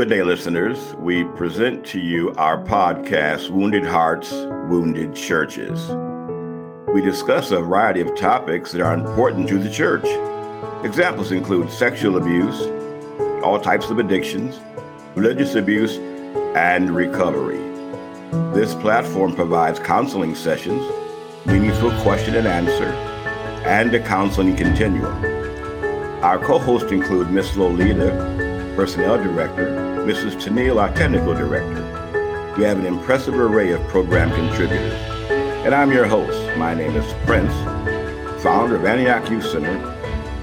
Good day, listeners. We present to you our podcast, Wounded Hearts, Wounded Churches. We discuss a variety of topics that are important to the church. Examples include sexual abuse, all types of addictions, religious abuse, and recovery. This platform provides counseling sessions, meaningful question and answer, and a counseling continuum. Our co hosts include Miss Lolita, Personnel Director, Mrs. Tennille, our Technical Director. We have an impressive array of program contributors. And I'm your host. My name is Prince, founder of Antioch Youth Center,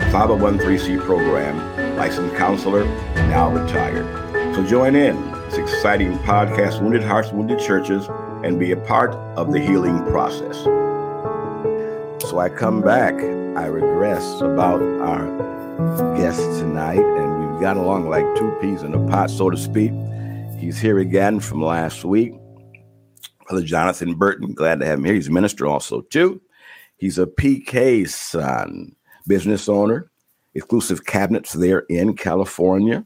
501c program, licensed counselor, now retired. So join in this exciting podcast, Wounded Hearts, Wounded Churches, and be a part of the healing process. So I come back, I regress about our guest tonight, got along like two peas in a pot, so to speak. He's here again from last week. Brother Johnathan Burton, glad to have him here. He's a minister also, too. He's a PK son, business owner, exclusive cabinets there in California.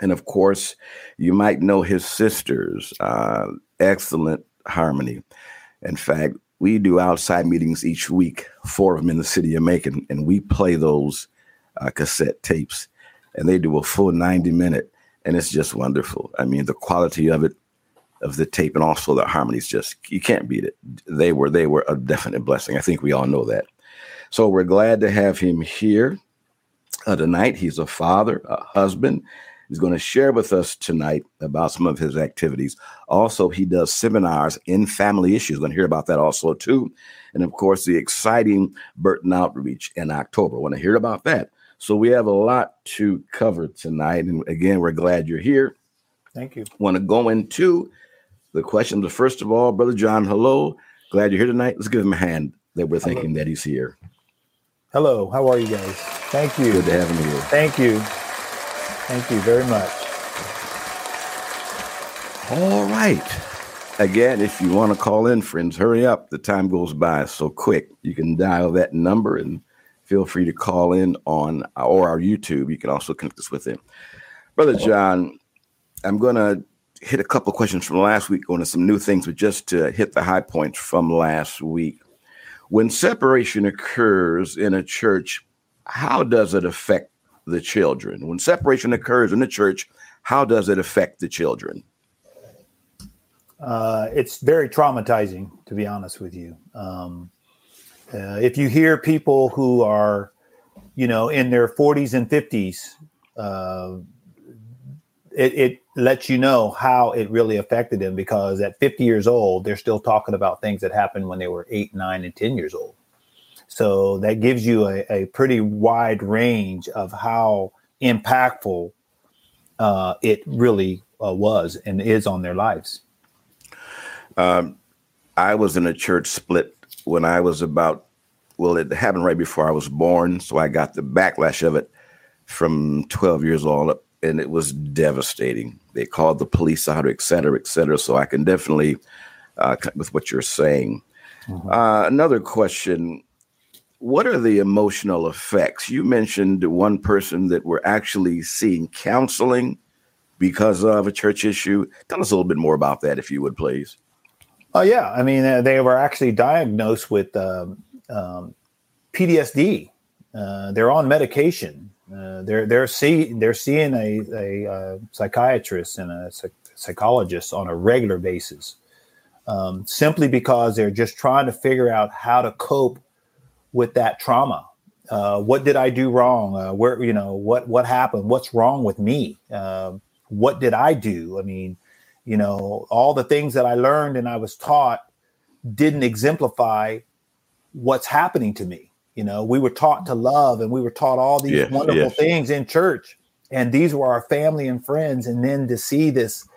And of course, you might know his sisters, uh, excellent harmony. In fact, we do outside meetings each week, four of them in the city of Macon, and we play those uh, cassette tapes and they do a full 90 minute and it's just wonderful. I mean, the quality of it, of the tape, and also the harmonies, just you can't beat it. They were they were a definite blessing. I think we all know that. So we're glad to have him here uh, tonight. He's a father, a husband. He's going to share with us tonight about some of his activities. Also, he does seminars in family issues. We're going to hear about that also too, and of course, the exciting Burton Outreach in October. Want to hear about that? So we have a lot to cover tonight. And again, we're glad you're here. Thank you. Want to go into the questions. First of all, Brother John, hello. Glad you're here tonight. Let's give him a hand that we're thinking hello. that he's here. Hello. How are you guys? Thank you. Good to have him here. Thank you. Thank you very much. All right. Again, if you want to call in, friends, hurry up. The time goes by so quick. You can dial that number and feel free to call in on or our YouTube. You can also connect us with it. Brother John, I'm going to hit a couple questions from last week, going to some new things, but just to hit the high points from last week. When separation occurs in a church, how does it affect the children? When separation occurs in the church, how does it affect the children? Uh, it's very traumatizing, to be honest with you. Um, uh, if you hear people who are, you know, in their 40s and 50s, uh, it, it lets you know how it really affected them because at 50 years old, they're still talking about things that happened when they were eight, nine, and 10 years old. So that gives you a, a pretty wide range of how impactful uh, it really uh, was and is on their lives. Um, I was in a church split when I was about, well, it happened right before I was born. So I got the backlash of it from 12 years old up, and it was devastating. They called the police out, et cetera, et cetera. So I can definitely, uh, with what you're saying. Mm-hmm. Uh, another question What are the emotional effects? You mentioned one person that were actually seeing counseling because of a church issue. Tell us a little bit more about that, if you would, please. Oh yeah, I mean uh, they were actually diagnosed with um, um, PTSD. Uh, they're on medication. Uh, they're they're see they're seeing a, a, a uh, psychiatrist and a psych- psychologist on a regular basis, um, simply because they're just trying to figure out how to cope with that trauma. Uh, what did I do wrong? Uh, where you know what what happened? What's wrong with me? What did I do? I mean, you know all the things that i learned and i was taught didn't exemplify what's happening to me. You know we were taught to love and we were taught all these yes, wonderful yes. things in church. And these were our family and friends. And then to see this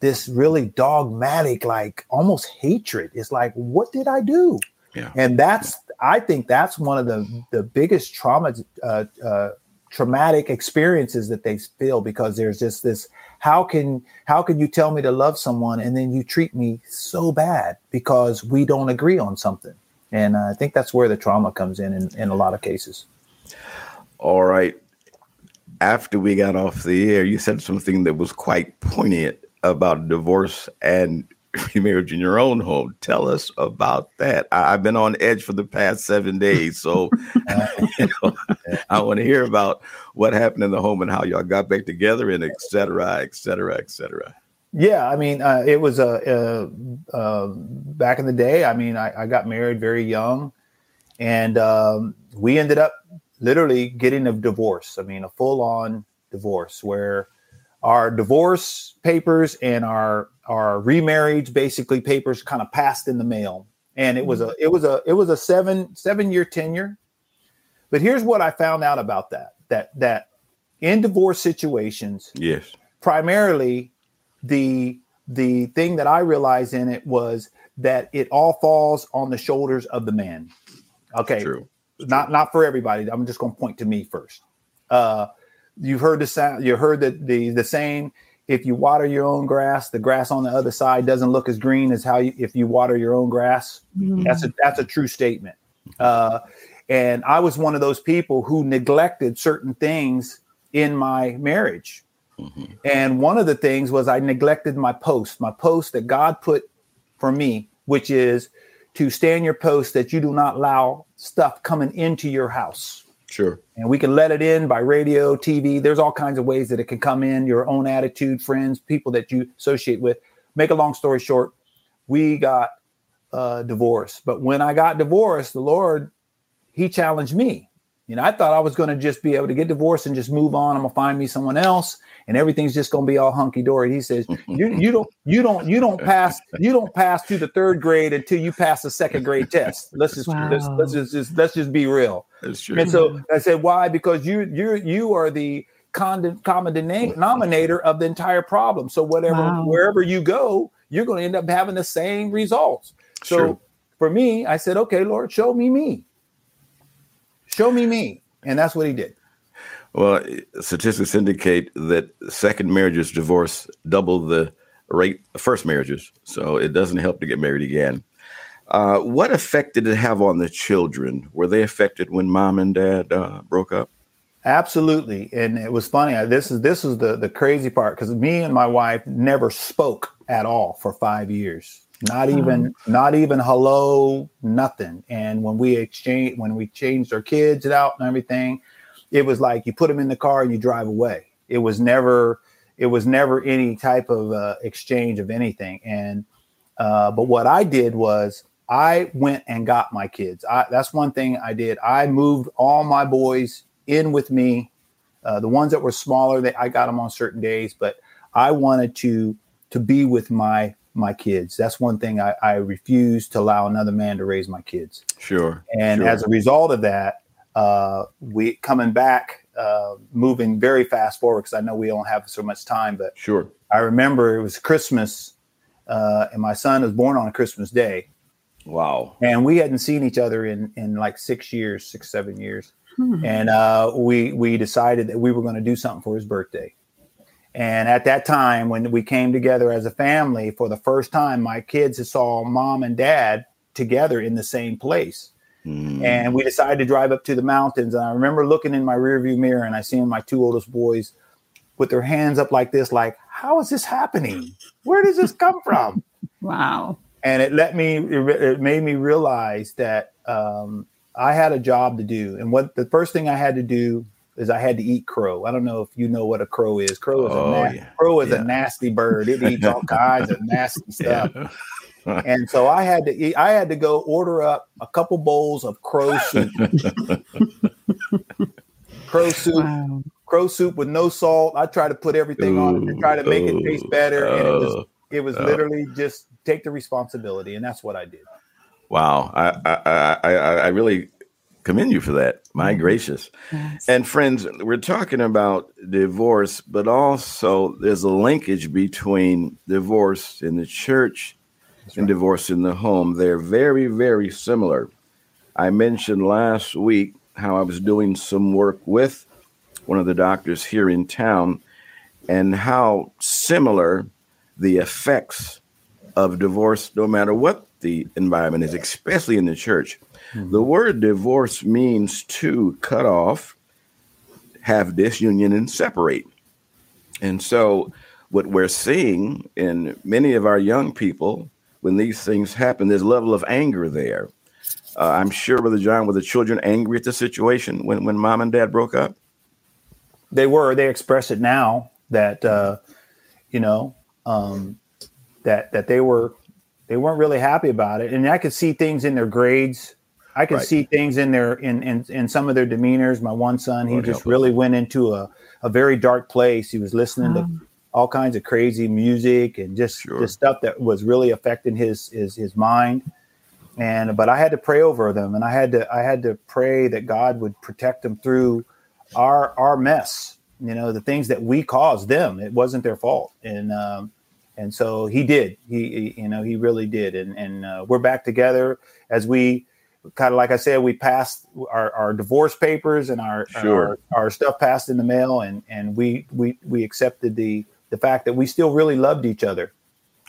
this really dogmatic like almost hatred. It's like what did i do? Yeah. and that's i think that's one of the the biggest trauma uh, uh, traumatic experiences that they feel because there's just this how can how can you tell me to love someone and then you treat me so bad because we don't agree on something? And i think that's where the trauma comes in in, in a lot of cases. All right. After we got off the air, you said something that was quite poignant about divorce and remarriage in your own home. Tell us about that. I, have been on edge for the past seven days, so you know, I want to hear about what happened in the home and how y'all got back together, and et cetera, et cetera, et cetera. Yeah, I mean, uh, it was a uh, uh, back in the day. I mean, I, I got married very young, and um, we ended up literally getting a divorce. I mean, a full on divorce where our divorce papers and our our remarriage basically papers kind of passed in the mail. And it was a it was a it was a seven seven year tenure. But here's what i found out about that that that in divorce situations yes. primarily the the thing that i realized in it was that it all falls on the shoulders of the man. Okay. True. not not for everybody. I'm just going to point to me first. Uh you've heard the sound you heard the the the saying if you water your own grass the grass on the other side doesn't look as green as how you if you water your own grass mm-hmm. that's a that's a true statement uh, and i was one of those people who neglected certain things in my marriage mm-hmm. and one of the things was i neglected my post my post that god put for me which is to stand your post that you do not allow stuff coming into your house Sure. And we can let it in by radio, TV. There's all kinds of ways that it can come in, your own attitude, friends, people that you associate with. Make a long story short, we got uh, divorced. But when I got divorced, the Lord, He challenged me. You know, I thought I was going to just be able to get divorced and just move on. I'm gonna find me someone else, and everything's just gonna be all hunky dory. He says, "You you don't you don't you don't pass you don't pass to the third grade until you pass the second grade test. Let's just wow. let's, let's just, just let's just be real." That's true. And so I said, "Why? Because you you you are the common common denominator of the entire problem. So whatever wow. wherever you go, you're going to end up having the same results." So sure. for me, I said, "Okay, Lord, show me me." Show me me. And that's what he did. Well, statistics indicate that second marriages divorce double the rate of first marriages. So it doesn't help to get married again. Uh, what effect did it have on the children? Were they affected when mom and dad uh, broke up? Absolutely, and it was funny. This is this is the the crazy part because me and my wife never spoke at all for five years not even um, not even hello nothing and when we exchange when we changed our kids out and everything it was like you put them in the car and you drive away it was never it was never any type of uh, exchange of anything and uh, but what i did was i went and got my kids I, that's one thing i did i moved all my boys in with me uh, the ones that were smaller that i got them on certain days but i wanted to to be with my my kids. That's one thing I, I refuse to allow another man to raise my kids. Sure. And sure. as a result of that, uh, we coming back, uh, moving very fast forward because I know we don't have so much time. But sure, I remember it was Christmas, uh, and my son was born on a Christmas Day. Wow. And we hadn't seen each other in in like six years, six seven years. Hmm. And uh, we we decided that we were going to do something for his birthday. And at that time, when we came together as a family for the first time, my kids saw mom and dad together in the same place. Mm. And we decided to drive up to the mountains. And I remember looking in my rearview mirror and I seen my two oldest boys with their hands up like this, like, how is this happening? Where does this come from? wow. And it let me, it made me realize that um, I had a job to do. And what the first thing I had to do is I had to eat crow. I don't know if you know what a crow is. Crow is oh, a na- yeah. crow is yeah. a nasty bird. It eats all kinds of nasty stuff. Yeah. and so I had to eat, I had to go order up a couple bowls of crow soup. crow soup. Wow. Crow soup with no salt. I tried to put everything ooh, on it to try to make ooh, it taste better. and it was it was uh, literally just take the responsibility, and that's what I did. Wow, I I I, I really commend you for that. My gracious. Yes. And friends, we're talking about divorce, but also there's a linkage between divorce in the church That's and right. divorce in the home. They're very, very similar. I mentioned last week how I was doing some work with one of the doctors here in town and how similar the effects of divorce, no matter what the environment is, especially in the church, Mm-hmm. The word divorce means to cut off, have disunion and separate. And so, what we're seeing in many of our young people, when these things happen, there's a level of anger there. Uh, I'm sure, Brother John, were the children angry at the situation when, when mom and dad broke up? They were. They express it now that, uh, you know, um, that that they were they weren't really happy about it, and I could see things in their grades. I could right. see things in their in, in in some of their demeanors. My one son, he Lord just really us. went into a a very dark place. He was listening to all kinds of crazy music and just sure. just stuff that was really affecting his his his mind. And but I had to pray over them, and I had to I had to pray that God would protect them through our our mess. You know, the things that we caused them. It wasn't their fault, and um, and so he did. He, he you know he really did, and and uh, we're back together as we kind of like I said, we passed our, our divorce papers and our, sure. our, our stuff passed in the mail, and and we we we accepted the the fact that we still really loved each other.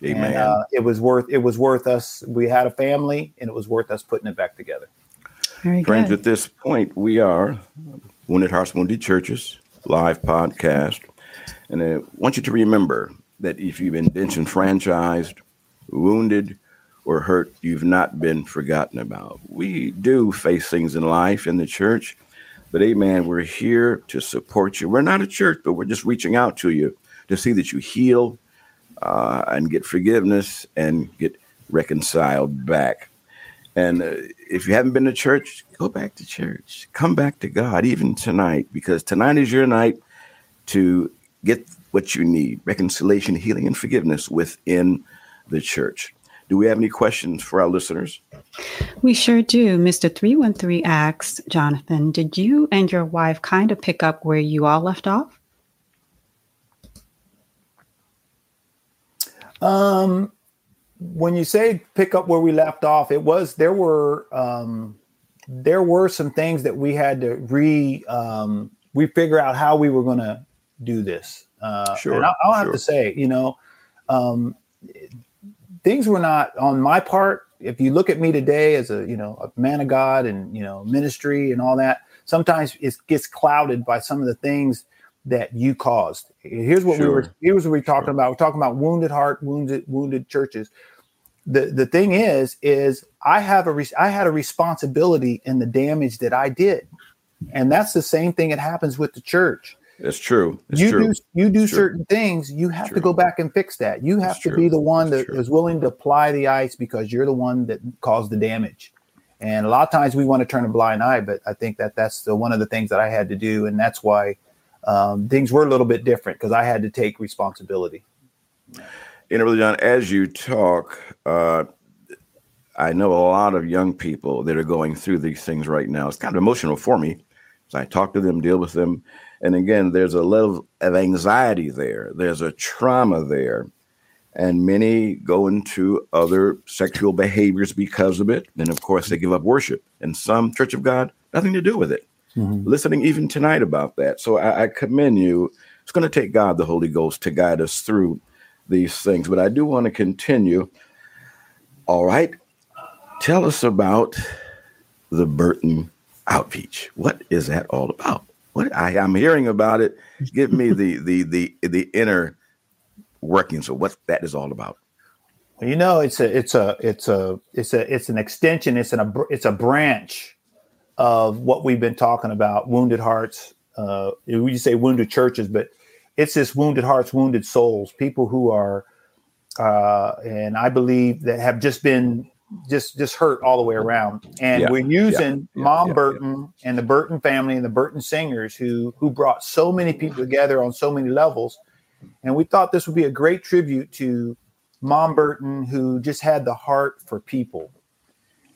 Amen. And, uh, it was worth it was worth us. We had a family, and it was worth us putting it back together. Very Friends, good. at this point, we are Wounded Hearts, Wounded Churches live podcast, and I want you to remember that if you've been disenfranchised, wounded, or hurt, you've not been forgotten about. We do face things in life in the church, but amen, we're here to support you. We're not a church, but we're just reaching out to you to see that you heal uh, and get forgiveness and get reconciled back. And uh, if you haven't been to church, go back to church. Come back to God, even tonight, because tonight is your night to get what you need reconciliation, healing, and forgiveness within the church. Do we have any questions for our listeners? We sure do. Mr. 313 asks, Johnathan, did you and your wife kind of pick up where you all left off? Um, when you say pick up where we left off, it was there were um, there were some things that we had to re um, we figure out how we were going to do this. Uh, sure. And I'll, I'll have to say, you know, um, things were not on my part. If you look at me today as a you know a man of God and you know ministry and all that, sometimes it gets clouded by some of the things that you caused. Here's what sure. we were. Here's what we're talking sure. about. We're talking about wounded heart, wounded wounded churches. The the thing is, is I have a I had a responsibility in the damage that I did, and that's the same thing that happens with the church. It's true. It's you true. do you do it's certain true. things. You have to go back and fix that. You have it's to true. be the one that is willing to apply the ice because you're the one that caused the damage. And a lot of times we want to turn a blind eye, but I think that that's the, one of the things that I had to do, and that's why um, things were a little bit different because I had to take responsibility. You know, Brother John, as you talk, uh, I know a lot of young people that are going through these things right now. It's kind of emotional for me. So I talk to them, deal with them and again, there's a level of anxiety there, there's a trauma there. And many go into other sexual behaviors because of it. And of course, they give up worship. And some Church of God, nothing to do with it. Mm-hmm. Listening even tonight about that. So I, I commend you. It's going to take God, the Holy Ghost, to guide us through these things. But I do want to continue. All right. Tell us about the Burton outreach. What is that all about? What I, am hearing about it. Give me the the the the inner workings of what that is all about. You know, it's a it's a it's a it's a it's an extension. It's an a it's a branch of what we've been talking about. Wounded hearts. Uh, we say wounded churches, but it's this wounded hearts, wounded souls. People who are, uh, and I believe that have just been just just hurt all the way around. And yeah, we're using yeah, Mom yeah, Burton and the Burton family and the Burton singers who who brought so many people together on so many levels. And we thought this would be a great tribute to Mom Burton, who just had the heart for people.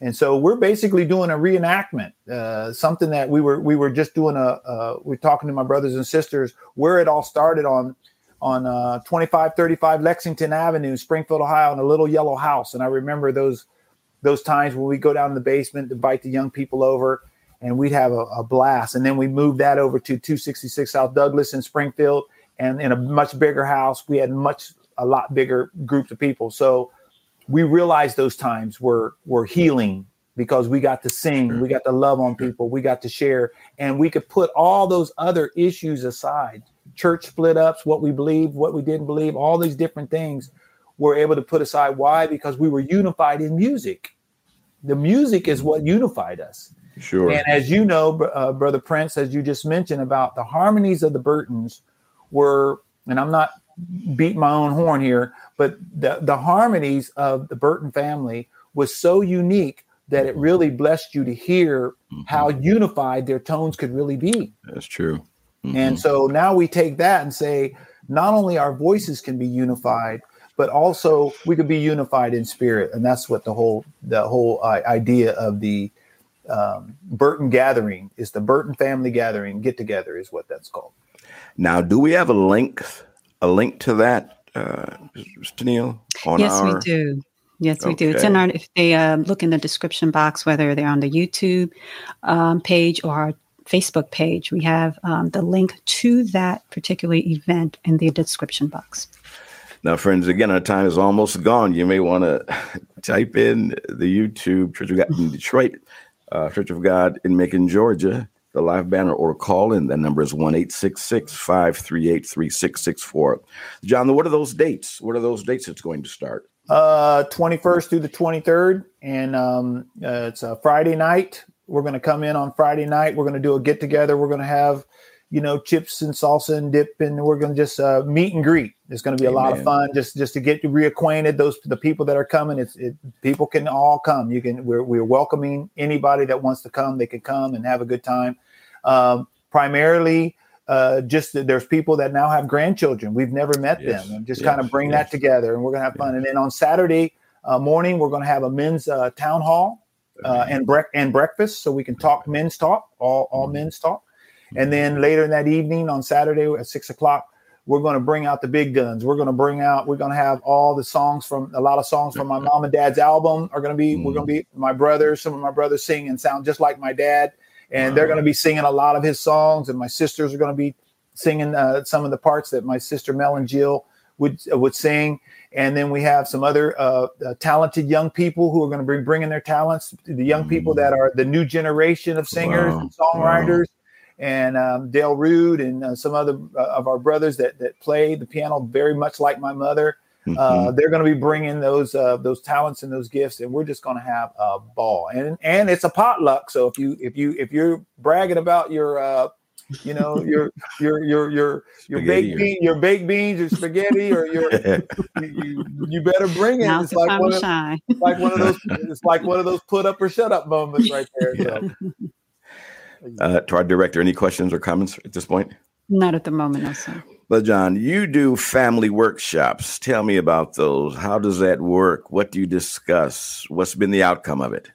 And so we're basically doing a reenactment, uh, something that we were we were just doing a uh, we're talking to my brothers and sisters where it all started on on uh, 2535 Lexington Avenue, Springfield, Ohio, in a little yellow house. And I remember those those times when we go down in the basement to invite the young people over and we'd have a, a, blast. And then we moved that over to 266 South Douglas in Springfield. And in a much bigger house, we had much, a lot bigger groups of people. So we realized those times were, were healing because we got to sing, we got to love on people, we got to share, and we could put all those other issues aside. Church split ups, what we believe, what we didn't believe, all these different things we're able to put aside. Why? Because we were unified in music. The music is what unified us. Sure. And as you know, uh, Brother Prince, as you just mentioned about the harmonies of the Burtons were, and I'm not beating my own horn here, but the, the harmonies of the Burton family was so unique that it really blessed you to hear mm-hmm. how unified their tones could really be. That's true. Mm-hmm. And so now we take that and say, not only our voices can be unified, but also we could be unified in spirit, and that's what the whole the whole uh, idea of the um, Burton gathering is the Burton family gathering get together is what that's called. Now, do we have a link a link to that, uh, Mr. Neal? yes, our... we do. Yes, we do. It's in our. If they uh, look in the description box, whether they're on the YouTube um, page or our Facebook page, we have um, the link to that particular event in the description box. Now, friends, again, our time is almost gone. You may want to type in the YouTube Church of God in Detroit, uh, Church of God in Macon, Georgia, the live banner, or call in. That number is 1 538 3664. John, what are those dates? What are those dates it's going to start? Uh, 21st through the 23rd. And um, uh, it's a Friday night. We're going to come in on Friday night. We're going to do a get together. We're going to have you know, chips and salsa and dip, and we're going to just uh, meet and greet. It's going to be Amen. a lot of fun, just just to get reacquainted. Those the people that are coming, it's it, people can all come. You can we're we're welcoming anybody that wants to come. They can come and have a good time. Um, primarily, uh, just that there's people that now have grandchildren. We've never met yes. them, and just yes. kind of bring yes. that together, and we're going to have fun. And then on Saturday uh, morning, we're going to have a men's uh, town hall uh, and bre- and breakfast, so we can talk men's talk, all all mm-hmm. men's talk. And then later in that evening on Saturday at six o'clock, we're going to bring out the big guns. We're going to bring out, we're going to have all the songs from a lot of songs from my mom and dad's album are going to be, mm. we're going to be my brothers, some of my brothers sing and sound just like my dad. And wow. they're going to be singing a lot of his songs. And my sisters are going to be singing uh, some of the parts that my sister Mel and Jill would, uh, would sing. And then we have some other uh, uh, talented young people who are going to be bringing their talents, the young mm. people that are the new generation of singers wow. and songwriters. Wow and um, Dale Rude and uh, some other uh, of our brothers that that play the piano very much like my mother. Mm-hmm. Uh, they're going to be bringing those uh, those talents and those gifts, and we're just going to have a ball. And and it's a potluck. So if you if you if you're bragging about your uh, you know your your your your your baked bean, your baked beans, your spaghetti, or your you, you, better bring it. it's like one, of, like one of those. It's like one of those put up or shut up moments right there. So. Uh, to our director, any questions or comments at this point? Not at the moment, no, sir. But John, you do family workshops. Tell me about those. How does that work? What do you discuss? What's been the outcome of it?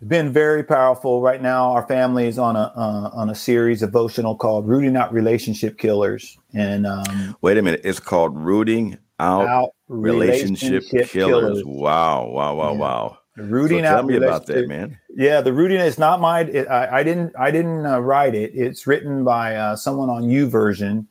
It's been very powerful. Right now, our family is on a uh, on a series devotional called "Rooting Out Relationship Killers." And um, wait a minute, it's called "Rooting Out, out relationship, relationship killers. killers. Wow! Wow! Wow! Yeah. Wow! Rooting so tell out. Tell me about that, man. Yeah, the rooting is not mine. It, I, I, didn't. I didn't uh, write it. It's written by uh, someone on U YouVersion.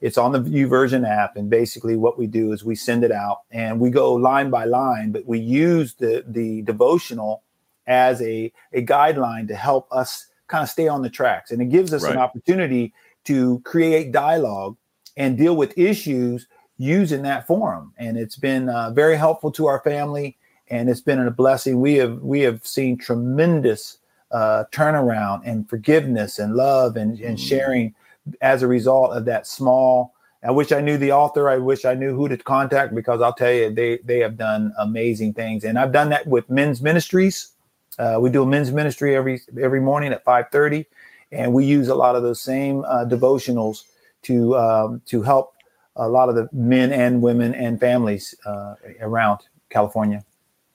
It's on the U YouVersion app, and basically what we do is we send it out and we go line by line, but we use the the devotional as a a guideline to help us kind of stay on the tracks, and it gives us right. an opportunity to create dialogue and deal with issues using that forum. And it's been uh, very helpful to our family and it's been a blessing. We have we have seen tremendous uh, turnaround and forgiveness and love and, and mm. sharing as a result of that small. I wish I knew the author. I wish I knew who to contact because I'll tell you they they have done amazing things, and I've done that with men's ministries. Uh, we do a men's ministry every every morning at five thirty, and we use a lot of those same uh, devotionals to um, to help a lot of the men and women and families uh, around California.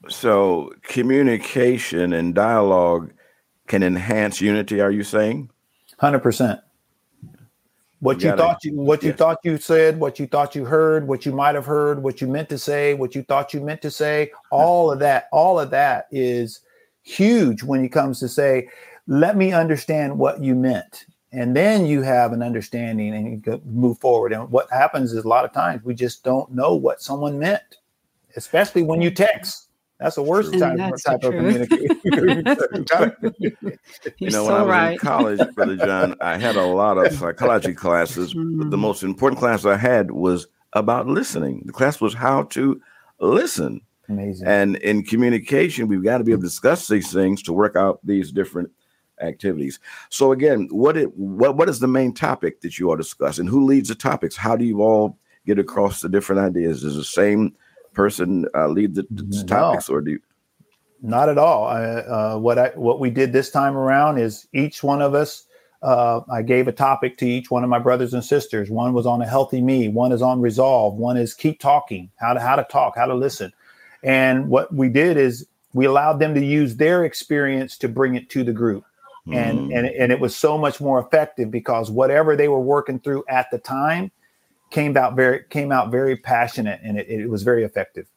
So communication and dialogue can enhance unity. Are you saying? Hundred percent. What you, you gotta, thought you what you yes. thought you said, what you thought you heard, what you might have heard, what you meant to say, what you thought you meant to say, all of that, all of that is huge when it comes to say, let me understand what you meant. And then you have an understanding and you move forward. And what happens is a lot of times we just don't know what someone meant, especially when you text. That's the worst type, type of communication. you know, so when I was right. in college, Brother John, I had a lot of psychology classes. But the most important class I had was about listening. The class was how to listen. Amazing. And in communication, we've got to be able to discuss these things to work out these different activities. So again, what it what what is the main topic that you all discuss, and who leads the topics? How do you all get across the different ideas? Is the same person uh, lead the, the topics, or do you? Not at all. uh, what I what we did this time around is each one of us. Uh, I gave a topic to each one of my brothers and sisters. One was on a healthy me. One is on resolve. One is keep talking. How to how to talk. How to listen. And what we did is we allowed them to use their experience to bring it to the group. Mm. And, and and it was so much more effective because whatever they were working through at the time came out very came out very passionate and it, it was very effective.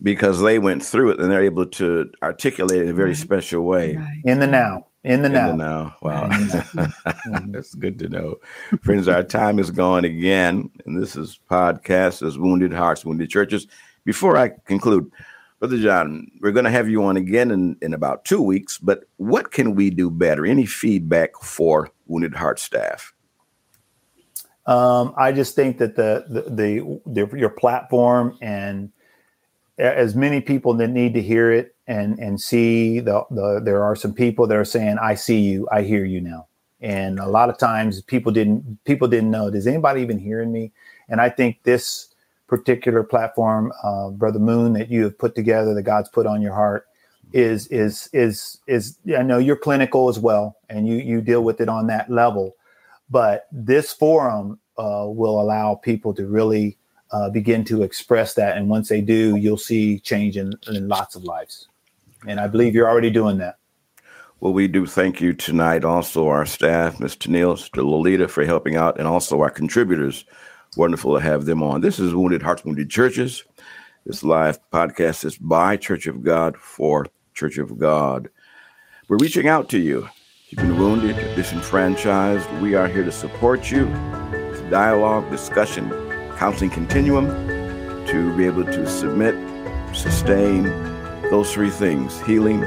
Because they went through it and they're able to articulate it in a very special way. Right. in the now in the in now the now. wow. Mm-hmm. that's good to know. Friends our time is gone again and this is podcast as wounded hearts wounded churches. Before i conclude brother john we're going to have you on again in, in about two weeks but what can we do better? Any feedback for wounded heart staff um, I just think that the, the, the the your platform and as many people that need to hear it and and see the, the there are some people that are saying I see you. I hear you now. And a lot of times people didn't people didn't know. Does anybody even hearing me? And I think this particular platform uh, brother Moon that you have put together that God's put on your heart is is is is I know you're clinical as well and you you deal with it on that level but this forum uh, will allow people to really uh, begin to express that. And once they do, you'll see change in, in lots of lives. And I believe you're already doing that. Well, we do thank you tonight. Also, our staff, Mr. Neil, Mr. Lolita, for helping out, and also our contributors. Wonderful to have them on. This is Wounded Hearts, Wounded Churches. This live podcast is by Church of God for Church of God. We're reaching out to you you've been wounded, disenfranchised, we are here to support you. Dialogue, discussion, counseling continuum to be able to submit, sustain those three things healing,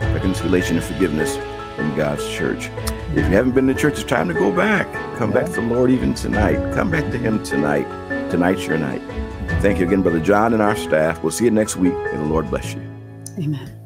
reconciliation, and forgiveness in God's church. If you haven't been to church, it's time to go back. Come back to the Lord even tonight. Come back to Him tonight. Tonight's your night. Thank you again, Brother John and our staff. We'll see you next week. and the Lord bless you. Amen.